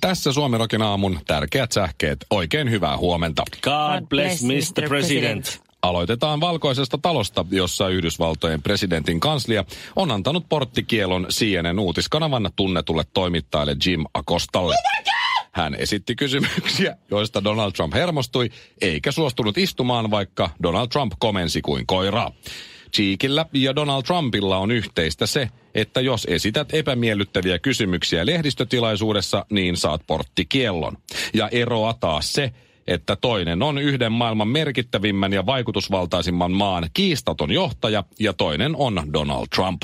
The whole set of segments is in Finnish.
Tässä Suomirokin aamun tärkeät sähkeet. Oikein hyvää huomenta. God bless Mr. President. Aloitetaan valkoisesta talosta, jossa Yhdysvaltojen presidentin kanslia on antanut porttikielon CNN uutiskanavan tunnetulle toimittajalle Jim Acostalle. Hän esitti kysymyksiä, joista Donald Trump hermostui, eikä suostunut istumaan, vaikka Donald Trump komensi kuin koiraa. Cheekillä ja Donald Trumpilla on yhteistä se, että jos esität epämiellyttäviä kysymyksiä lehdistötilaisuudessa, niin saat porttikiellon. Ja eroa taas se, että toinen on yhden maailman merkittävimmän ja vaikutusvaltaisimman maan kiistaton johtaja ja toinen on Donald Trump.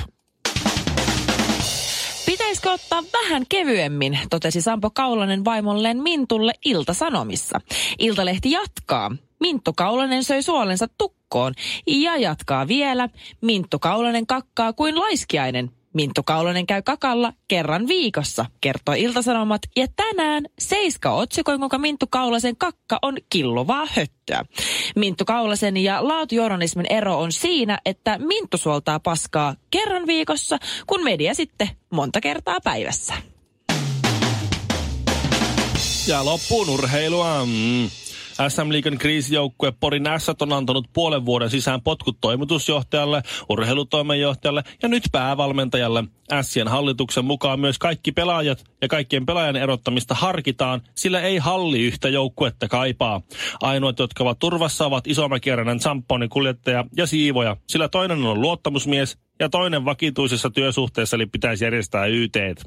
Pitäisikö ottaa vähän kevyemmin, totesi Sampo Kaulanen vaimolleen Mintulle Ilta-Sanomissa. Iltalehti jatkaa. Minttu Kaulanen söi suolensa tukkoon ja jatkaa vielä. Minttu Kaulanen kakkaa kuin laiskiainen. Minttu Kaulanen käy kakalla kerran viikossa, kertoi Iltasanomat. Ja tänään Seiska otsikoi, kuinka Minttu Kaulasen kakka on killuvaa höttöä. Minttu Kaulasen ja laatujournalismin ero on siinä, että Minttu suoltaa paskaa kerran viikossa, kun media sitten monta kertaa päivässä. Ja loppuun urheilua. Mm. SM-liikan kriisijoukkue Porin S on antanut puolen vuoden sisään potkut toimitusjohtajalle, urheilutoimenjohtajalle ja nyt päävalmentajalle. Sien hallituksen mukaan myös kaikki pelaajat ja kaikkien pelaajan erottamista harkitaan, sillä ei halli yhtä joukkuetta kaipaa. Ainoat, jotka ovat turvassa, ovat Isomäkijärjenen Zamponin kuljettaja ja siivoja, sillä toinen on luottamusmies ja toinen vakituisessa työsuhteessa, eli pitäisi järjestää YTet.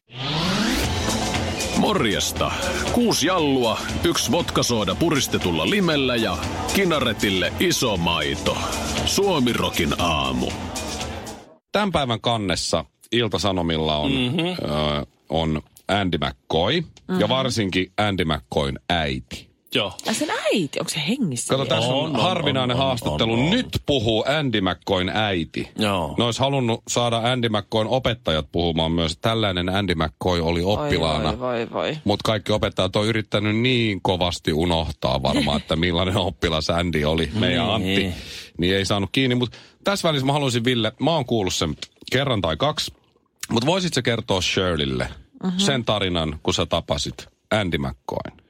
Morjesta. Kuusi jallua, yksi vodkasooda puristetulla limellä ja kinaretille iso maito. Suomirokin aamu. Tämän päivän kannessa Ilta-Sanomilla on, mm-hmm. ö, on Andy McCoy mm-hmm. ja varsinkin Andy McCoyn äiti. Joo. Ja sen äiti, onko se hengissä? Kato, tässä on, On, on, harvinainen on, on, haastattelu. on, on. Nyt puhuu Andy McCoyn äiti. Joo. Ne olisi halunnut saada Andy McCoyn opettajat puhumaan myös. Tällainen Andy McCoy oli oppilaana. Voi, voi, voi. Mutta kaikki opettajat on yrittänyt niin kovasti unohtaa varmaan, että millainen oppilas Andy oli, meidän Antti. Niin. Niin ei saanut kiinni. Mutta tässä välissä mä haluaisin, Ville, mä oon kuullut sen kerran tai kaksi. Mutta voisit sä kertoa Shirleylle Mhm. sen tarinan, kun sä tapasit Andy McCoyn?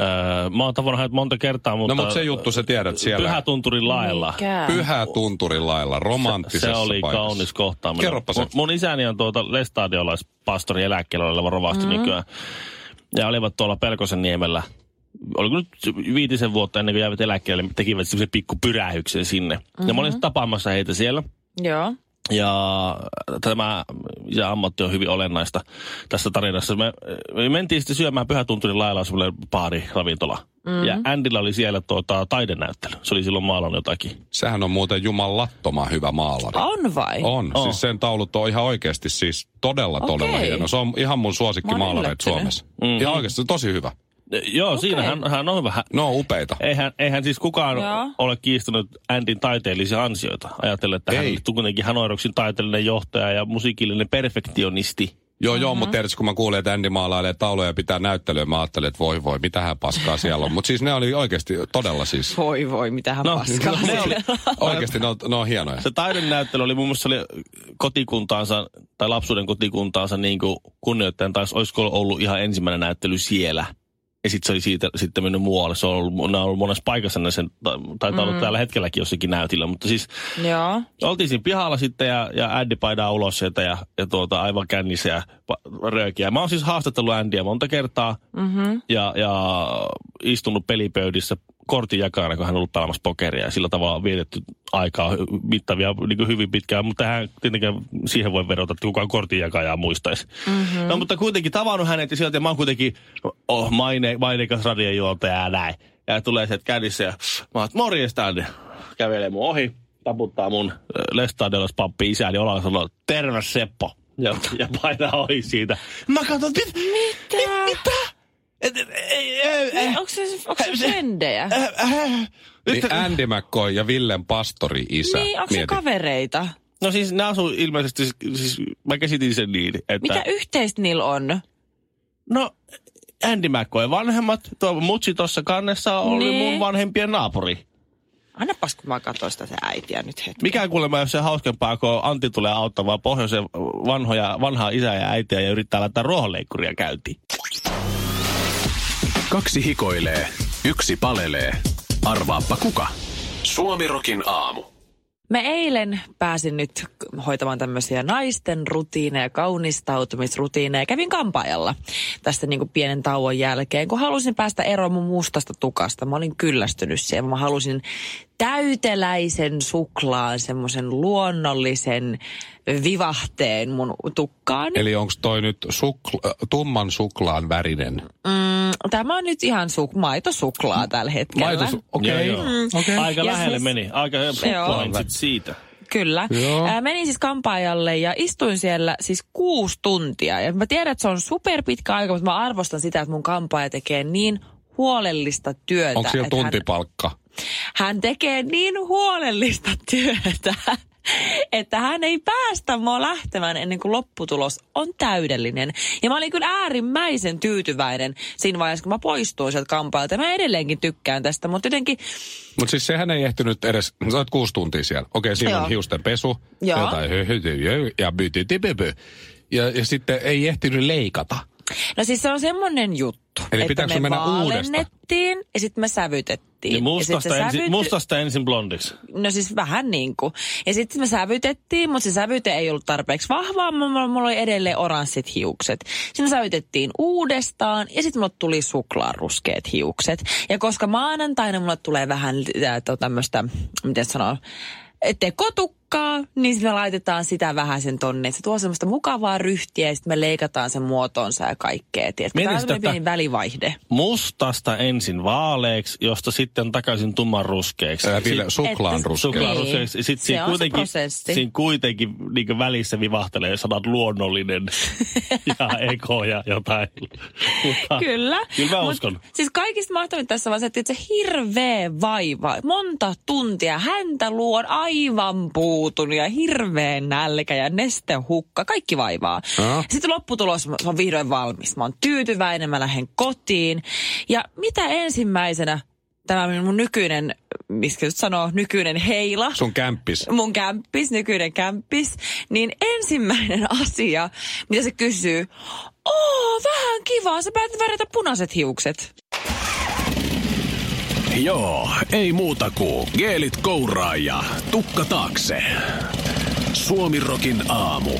Öö, mä oon tavannut hänet monta kertaa, mutta... No mutta se juttu sä tiedät siellä. Pyhätunturin lailla. Mikä? Pyhä tunturin lailla, romanttisessa Se oli paikassa. kaunis kohtaaminen. Kerropa se. Mun, mun isäni on tuota lestadiolaispastori eläkkeellä oleva rovasti mm. nykyään. Ja olivat tuolla Pelkosen niemellä. Oliko nyt viitisen vuotta ennen kuin jäivät eläkkeelle, tekivät semmoisen pikku pyrähyksen sinne. Mm-hmm. Ja mä olin tapaamassa heitä siellä. Joo. Ja tämä ja ammatti on hyvin olennaista tässä tarinassa. Me, me mentiin sitten syömään Pyhätunturin lailla semmoinen baari, ravintola. Mm-hmm. Ja Andillä oli siellä tuota, taidenäyttely. Se oli silloin maalannut jotakin. Sehän on muuten jumalattoman hyvä maalari. On vai? On. On. Siis sen taulut on ihan oikeasti siis todella, todella Okei. hieno. Se on ihan mun suosikkimaalareita yllättynyt. Suomessa. Mhm. Ihan oikeasti tosi hyvä. Joo, okay. siinä hän, hän on vähän. Ne on upeita. Eihän, eihän siis kukaan Joo. ole kiistänyt Andin taiteellisia ansioita. Ajattelen, että hän Ei. oli kuitenkin Hanoiroksin taiteellinen johtaja ja musiikillinen perfektionisti. Joo, joo, mutta tiedätkö, kun mä kuulin, että Andy maalailee tauluja ja pitää näyttelyä, mä ajattelin, että voi voi, mitähän paskaa siellä on. Mutta siis ne oli oikeasti todella siis, Voi voi, mitähän No, paskaa. ne oli, oikeasti ne on, ne on hienoja. se taidenäyttely oli muun muassa oli kotikuntaansa tai lapsuuden kotikuntaansa niin kuin kunnioittajan, tai olisiko ollut ihan ensimmäinen näyttely siellä. Ja sitten se oli siitä sitten mennyt muualle. Se on ollut, on ollut monessa paikassa, tai- taitaa olla tällä hetkelläkin jossakin näytillä. Mutta siis Joo. oltiin siinä pihalla sitten ja, ja Andy paidaa ulos sieltä ja, ja tuota, aivan kännissä ja röökiä. Mä oon siis haastattellut Andyä monta kertaa Mm-hmm. ja, ja istunut pelipöydissä kortin jakana, kun hän on ollut pelaamassa pokeria. Ja sillä tavalla on vietetty aikaa mittavia niin hyvin pitkään, mutta hän tietenkään siihen voi verrata, että kukaan kortin jakajaa muistaisi. Mm-hmm. No mutta kuitenkin tavannut hänet ja sieltä ja mä oon kuitenkin oh, maine, maineikas radiojuontaja ja näin. Ja tulee sieltä kädissä ja mä oon, morjesta. Kävelee mun ohi, taputtaa mun Lestadiolaspappi isäni olalla ja sanoo, terve Seppo. Ja, ja painaa ohi siitä. Mä katson, mit, Mitä? mitä? Ei, ei, ei. Onko se, onko se frendejä? Niin Andy McCoy ja Villen pastori isä. Niin, onko se kavereita? No siis ne asuu ilmeisesti, siis mä käsitin sen niin, että... Mitä yhteistä niillä on? No, Andy McCoy vanhemmat, tuo mutsi tuossa kannessa oli Niin. mun vanhempien naapuri. Annapas, kun mä katsoin sitä se äitiä nyt hetki. Mikä kuulemma, jos se hauskempaa, kun Antti tulee auttamaan pohjoisen vanhoja, vanhaa isää ja äitiä ja yrittää laittaa ruohonleikkuria käyntiin. Kaksi hikoilee, yksi palelee. Arvaappa kuka? Suomirokin aamu. Mä eilen pääsin nyt hoitamaan tämmöisiä naisten rutiineja, kaunistautumisrutiineja. Kävin kampaajalla tästä niin kuin pienen tauon jälkeen, kun halusin päästä eroon mun mustasta tukasta. Mä olin kyllästynyt siihen. Mä halusin täyteläisen suklaan, semmoisen luonnollisen vivahteen mun tukkaan. Eli onko toi nyt sukla, äh, tumman suklaan värinen? Mm, tämä on nyt ihan su- maitosuklaa tällä hetkellä. Maito, okei. Joo, joo. okei. Aika Ja lähelle siis- meni. Aika pointsit siitä. Kyllä. Joo. Ää, menin siis kampaajalle ja istuin siellä siis kuusi tuntia. Ja mä tiedän, että se on super pitkä aika, mutta mä arvostan sitä, että mun kampaaja tekee niin huolellista työtä. Onko siellä että hän- tuntipalkka? Hän tekee niin huolellista työtä, että hän ei päästä mua lähtemään ennen kuin lopputulos on täydellinen. Ja mä olin kyllä äärimmäisen tyytyväinen siinä vaiheessa, kun mä poistuin sieltä kampaalta. Ja mä edelleenkin tykkään tästä, mutta jotenkin Mutta siis sehän ei ehtinyt edes, sä oot kuusi tuntia siellä. Okei, siinä Joo. on hiusten pesu. Joo. Jotain ja. Ja, ja sitten ei ehtinyt leikata. No siis se on semmoinen juttu, Eli että pitääkö me mennä uudestaan? ja sitten me sävytettiin. Niin Ja mustasta, se ensin, sävyty- mustasta ensin blondiksi. No siis vähän niin kuin. Ja sitten me sävytettiin, mutta se sävyte ei ollut tarpeeksi vahvaa. Mulla, mulla oli edelleen oranssit hiukset. Sitten me sävytettiin uudestaan ja sitten mulle tuli suklaaruskeet hiukset. Ja koska maanantaina mulle tulee vähän äh, to, tämmöistä, miten sanoo, tekotukkaa, niin sitten me laitetaan sitä vähän sen tonne. Se tuo semmoista mukavaa ryhtiä ja sitten me leikataan sen muotoonsa ja kaikkea. Tiedätkö? Tämä on semmoinen sitä, pieni välivaihde. Mustasta ensin vaaleeksi, josta sitten takaisin tumman ruskeaksi. Ää, Ville, Sit- suklaan Että- ruskea. Suklaan Niin. ruskeaksi. Sitten siinä kuitenkin, siinä kuitenkin niin välissä vivahtelee sanat luonnollinen ja eko ja jotain. Mutta Kyllä. Kyllä mä Mut uskon. Siis kaikista mahtavinta tässä on se, että se hirveä vaiva, monta tuntia, häntä luon aivan puutun ja hirveä nälkä ja nestehukka, kaikki vaivaa. Joo. Sitten lopputulos on vihdoin valmis. Mä oon tyytyväinen, mä lähden kotiin. Ja mitä ensimmäisenä tämä mun nykyinen, miskä nyt sanoo, nykyinen heila, Sun kämppis. mun kämppis, nykyinen kämppis, niin ensimmäinen asia, mitä se kysyy, oo, vähän kivaa, sä päätit värjätä punaiset hiukset. Joo, ei muuta kuin geelit kouraa ja tukka taakse. Suomirokin aamu.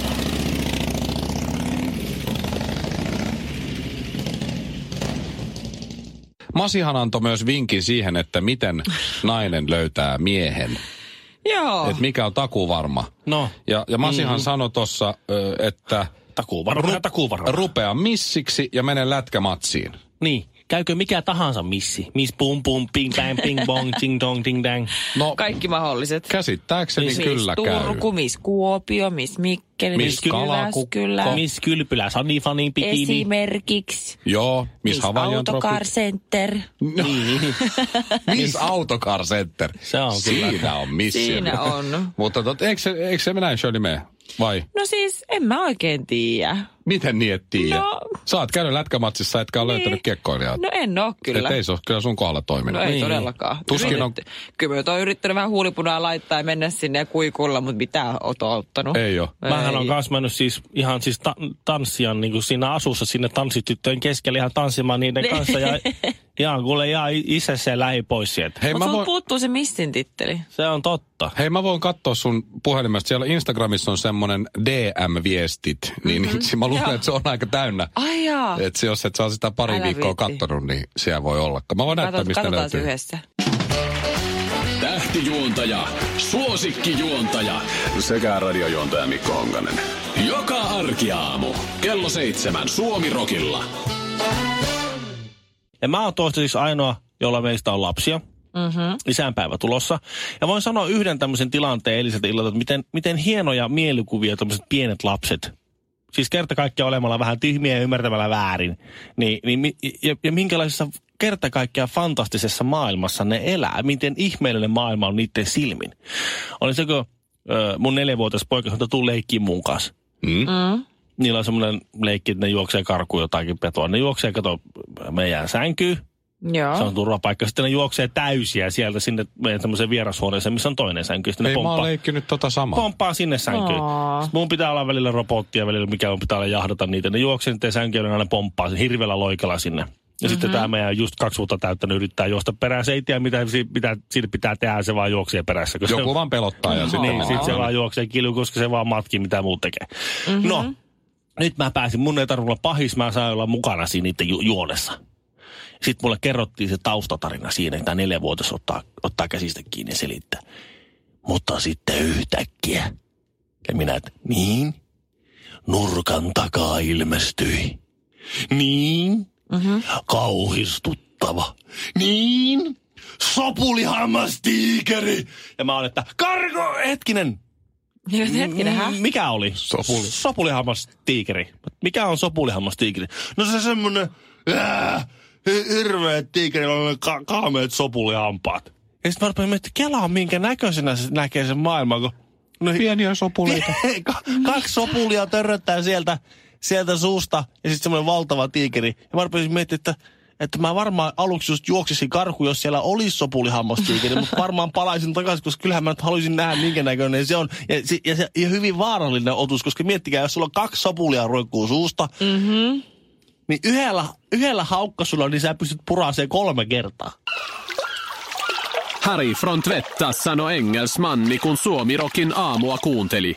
Masihan antoi myös vinkin siihen, että miten nainen löytää miehen. Joo. Että mikä on takuvarma. No, Ja, ja Masihan mm. sanoi tuossa, että takuu varmaan. Takuu varmaan. rupea missiksi ja mene lätkämatsiin. Niin. Käykö mikä tahansa missi? Miss pum pum, ping bang, ping bong, ting dong, ting dang. No, Kaikki mahdolliset. käsittääkseni Miss kyllä käy. Turku, Miss Kuopio, Miss Mikkeli, Miss Miss. Miss Kylpylä, Sunny Funny Bikini. Esimerkiksi Joo, Miss Miss Autocar. Center. Niin. Miss Autocar Center. Se on kyllä. Siinä on missio. Siinä on. Mutta tot, eikö, se, eikö se näin Shirley mene? Vai? No siis, en mä oikein tiedä. Miten niin et tiedä? No. Sä oot käynyt lätkämatsissa, etkä ole Niin. löytänyt kiekkoilijaa. No en oo kyllä. Et ei se ole kyllä sun kohdalla toiminut. No ei Niin. todellakaan. Tuskin on- Kyllä mä oon yrittänyt vähän huulipunaa laittaa ja mennä sinne ja kuikulla, mutta mitä oot auttanut? Ei oo. Mähän on Ei. kans mennyt siis ihan siis ta- tanssijan niin kuin siinä asussa sinne tanssityttöjen keskelle ihan tanssimaan niiden Niin. kanssa. Ja ihan kuule ihan itse se lähi pois sieltä. Hei Mutta voin, puuttuu se missin titteli. Se on totta. hei mä voin katsoa sun puhelimesta. Siellä Instagramissa on semmonen DM-viestit. Niin mm-hmm. mä luulen, että se on aika täynnä. Ai jaa. Että jos et ole sitä pari Älä viikkoa viitti. kattonut, niin siellä voi olla. Mä voin näyttää, mistä löytyy. yhdessä. Tähtijuontaja, suosikkijuontaja sekä radiojuontaja Mikko Honkanen. Joka arkiaamu kello seitsemän Suomirokilla. Ja mä oon toistaiseksi ainoa, jolla meistä on lapsia. Mm-hmm. Isänpäivä tulossa. Ja voin sanoa yhden tämmöisen tilanteen eiliseltä illalta, että miten, miten hienoja mielikuvia tämmöiset pienet lapset siis kerta kaikkiaan olemalla vähän tyhmiä ja ymmärtämällä väärin, niin, niin ja, ja minkälaisessa kerta kaikkiaan fantastisessa maailmassa ne elää, miten ihmeellinen maailma on niiden silmin. Oli se, kun ö, mun neljävuotias poika sanoi, että tuu leikkiin mun kanssa. Mm. Mm. Niillä on semmoinen leikki, että ne juoksee karkuun jotakin petoa. Ne juoksee, kato, meidän sänkyyn. Joo. Se on turvapaikka. Sitten ne juoksee täysiä sieltä sinne meidän tämmöiseen vierashuoneeseen, missä on toinen sänky. Sitten ne Ei mä pomppaa, oon leikkinyt tota samaa. pomppaa sinne sänkyyn. Aa. Sitten mun pitää olla välillä robottia, välillä mikä on pitää olla jahdata niitä. Ne juoksee niiden sänkyyn ja ne pomppaa sen hirveällä loikalla sinne. Ja mm-hmm. sitten tämä meidän just kaksi vuotta täyttänyt yrittää juosta perään. Se ei tiedä, mitä si- pitää, siitä pitää tehdä, se vaan juoksee perässä. kun se- Joku vaan pelottaa ja sitten niin, sitten se vaan juoksee kilju, koska se vaan matkii, mitä muu tekee. Mm-hmm. No, nyt mä pääsin, mun ei tarvitse olla pahis, mä sain olla mukana siinä niiden ju- juonessa. Sitten mulle kerrottiin se taustatarina siinä, että tämä neljävuotias ottaa, ottaa käsistä kiinni ja selittää. Mutta sitten yhtäkkiä. Ja minä, että niin? Nurkan takaa ilmestyi. Niin? Mm-hmm. Kauhistuttava. Niin? Sopulihammastiikeri. Ja mä oon, että karko, hetkinen, Niin, Hetkinen, hä? M- Mikä oli? Sopuli. Sopulihammastiikeri. Mikä on sopulihammastiikeri? No se semmonen ää, hi- hirveä tiikeri, jolla on ka- kaameet sopulihampaat. Ja sitten mä rupean miettimään, kelaa minkä näköisenä se näkee sen maailman, kun no, Pieniä sopuleita. Ka- kaksi sopulia törröttää sieltä, sieltä suusta ja sitten semmoinen valtava tiikeri. Ja mä rupesin miettimään, että, että mä varmaan aluksi just juoksisin karhu, jos siellä olisi sopulihammastiikeri, mutta varmaan palaisin takaisin, koska kyllähän mä nyt haluaisin nähdä, minkä näköinen se on. Ja, se, ja, se, ja hyvin vaarallinen otus, koska miettikää, jos sulla on kaksi sopulia roikkuu suusta, Mm-hmm. niin yhdellä, yhdellä haukkasulla, niin sä pystyt puraseen kolme kertaa. Harry från Tvetta sanoi engelsmanni, kun Suomirokin aamua kuunteli.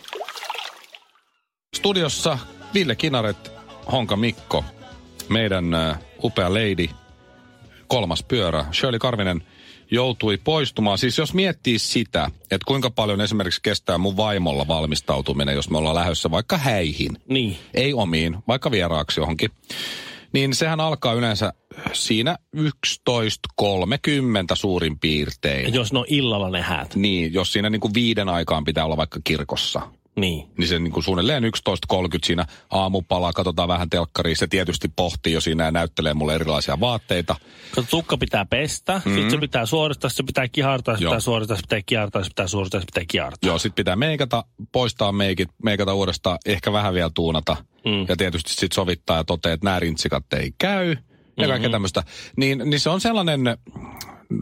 Studiossa Ville Kinaret, Honka Mikko, meidän äh, upea lady, kolmas pyörä, Shirley Karvinen joutui poistumaan. Siis jos miettii sitä, että kuinka paljon esimerkiksi kestää mun vaimolla valmistautuminen, jos me ollaan lähdössä vaikka häihin, Niin. ei omiin, vaikka vieraaksi johonkin, niin sehän alkaa yleensä siinä 11.30 suurin piirtein. Jos ne on illalla ne häät. Niin, jos siinä niin kuin viiden aikaan pitää olla vaikka kirkossa, Niin. niin se niin kuin suunnilleen 11.30 siinä aamupala, katsotaan vähän telkkaria. Se tietysti pohtii jo siinä ja näyttelee mulle erilaisia vaatteita. Kato, tukka pitää pestä, mm-hmm. sitten se pitää suoristaa, se pitää kihartaa, se pitää suoristaa, se pitää kihartaa, se pitää suoristaa, se pitää kihartaa. Joo, sit pitää meikata, poistaa meikit, meikata uudestaan, ehkä vähän vielä tuunata. Mm. Ja tietysti sit sovittaa ja toteaa, että nämä rintsikat ei käy. Ja kaikkea mm-hmm. tämmöistä. Niin, niin se on sellainen,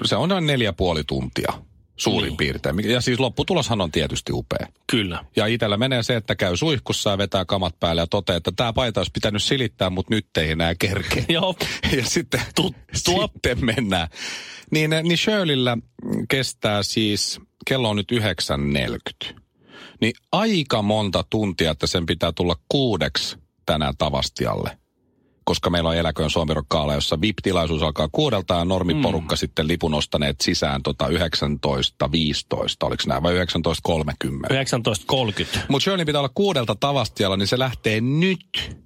se on noin neljä puoli tuntia suurin niin. piirtein. Ja siis lopputuloshan on tietysti upea. Kyllä. Ja itsellä menee se, että käy suihkussa ja vetää kamat päälle ja toteaa, että tämä paita olisi pitänyt silittää, mutta nyt ei enää kerkeä. Joo. Ja sitten, Tuttua. sitten mennään. Niin, niin Shirleyllä kestää siis, kello on nyt 9.40. Niin aika monta tuntia, että sen pitää tulla kuudeksi tänään Tavastialle. Koska meillä on Eläköön Suomirokkaala, jossa VIP-tilaisuus alkaa kuudelta ja normiporukka mm. sitten lipun ostaneet sisään tota 19.15, oliko nämä, vai 19.30. 19.30. Mutta Shirley pitää olla kuudelta Tavastialla, niin se lähtee nyt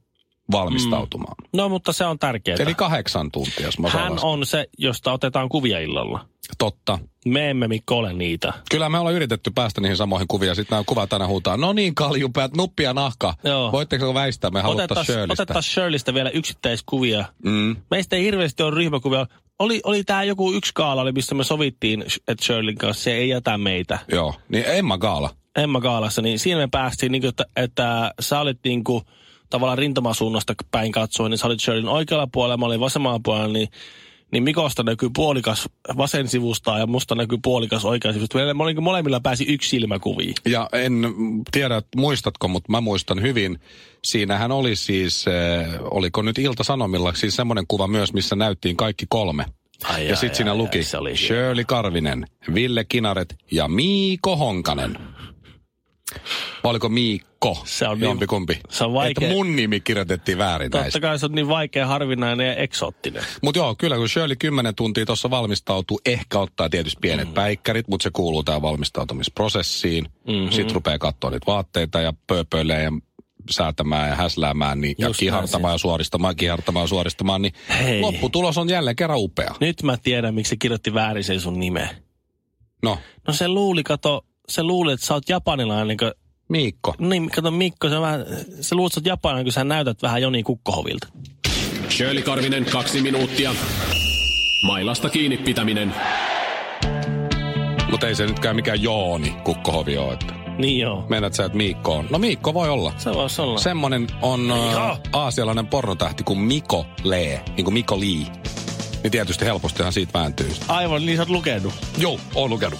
valmistautumaan. Mm. No, mutta se on tärkeää. Eli kahdeksan tuntia, jos mä Hän on se, josta otetaan kuvia illalla. Totta. Me emme Mikko ole niitä. Kyllä me ollaan yritetty päästä niihin samoihin kuvia. Sitten nämä kuvat aina huutaa, no niin kaljupäät, nuppia nahka. Joo. Voitteko väistää, me haluttaisiin Shirleystä. otettais Shirleystä vielä yksittäiskuvia. Mm. Meistä ei hirveästi ole ryhmäkuvia. Oli, oli tämä joku yksi kaala, oli, missä me sovittiin, että Shirleyn kanssa se ei jätä meitä. Joo, niin Emma Gaala. Emma Kaalassa, niin siinä me päästiin, niin kuin, että, että sä olit niin kuin, tavallaan rintamasuunnasta päin katsoen, niin sä olit Shirleyn oikealla puolella, mä olin vasemmalla puolella, niin, niin Mikosta näkyy puolikas vasen sivusta ja musta näkyy puolikas oikea sivusta. Meillä oli- molemmilla pääsi yksi silmäkuviin. Ja en tiedä, muistatko, mutta mä muistan hyvin. Siinähän oli siis, äh, oliko nyt Ilta-Sanomilla, siis semmoinen kuva myös, missä näyttiin kaikki kolme. Ai, ja sitten siinä ai, luki ai, hieno. Shirley Karvinen, Ville Kinaret ja Miiko Honkanen. Vai oliko Miikko? Se on niin- Jompikumpi. se on vaikea. Että mun nimi kirjoitettiin väärin. Totta kai se on niin vaikea, harvinainen ja eksoottinen. Mutta joo, kyllä kun Shirley 10 tuntia tuossa valmistautuu, ehkä ottaa tietysti pienet mm. päikkärit, mutta se kuuluu tähän valmistautumisprosessiin. Mm-hmm. Sitten rupeaa katsoa niitä vaatteita ja pööpöilee ja säätämään ja häsläämään niin, ja kihartamaan ja suoristamaan, kihartamaan ja suoristamaan, niin Hei. lopputulos on jälleen kerran upea. Nyt mä tiedän, miksi se kirjoitti väärin sen sun nimeä. No, No se luuli, kato, se luuli, että sä oot japanilainen, kun Miikko. Niin, kato Mikko, se, vähän, se luutsut japana, kun sä näytät vähän Joni Kukkohovilta. Shirley Karvinen, kaksi minuuttia. Mailasta kiinni pitäminen. Mutta ei se nytkään mikään Jooni Kukkohovi ole. Että. Niin joo. Meinaat sä, että Miikko on? No Miikko voi olla. Se voisi olla. Semmonen on uh, aasialainen pornotähti kuin Miko Lee, niin kuin Miko Lee. Niin tietysti helpostihan siitä vääntyy. Aivan, niin sä oot lukenut. Joo, oon lukenut.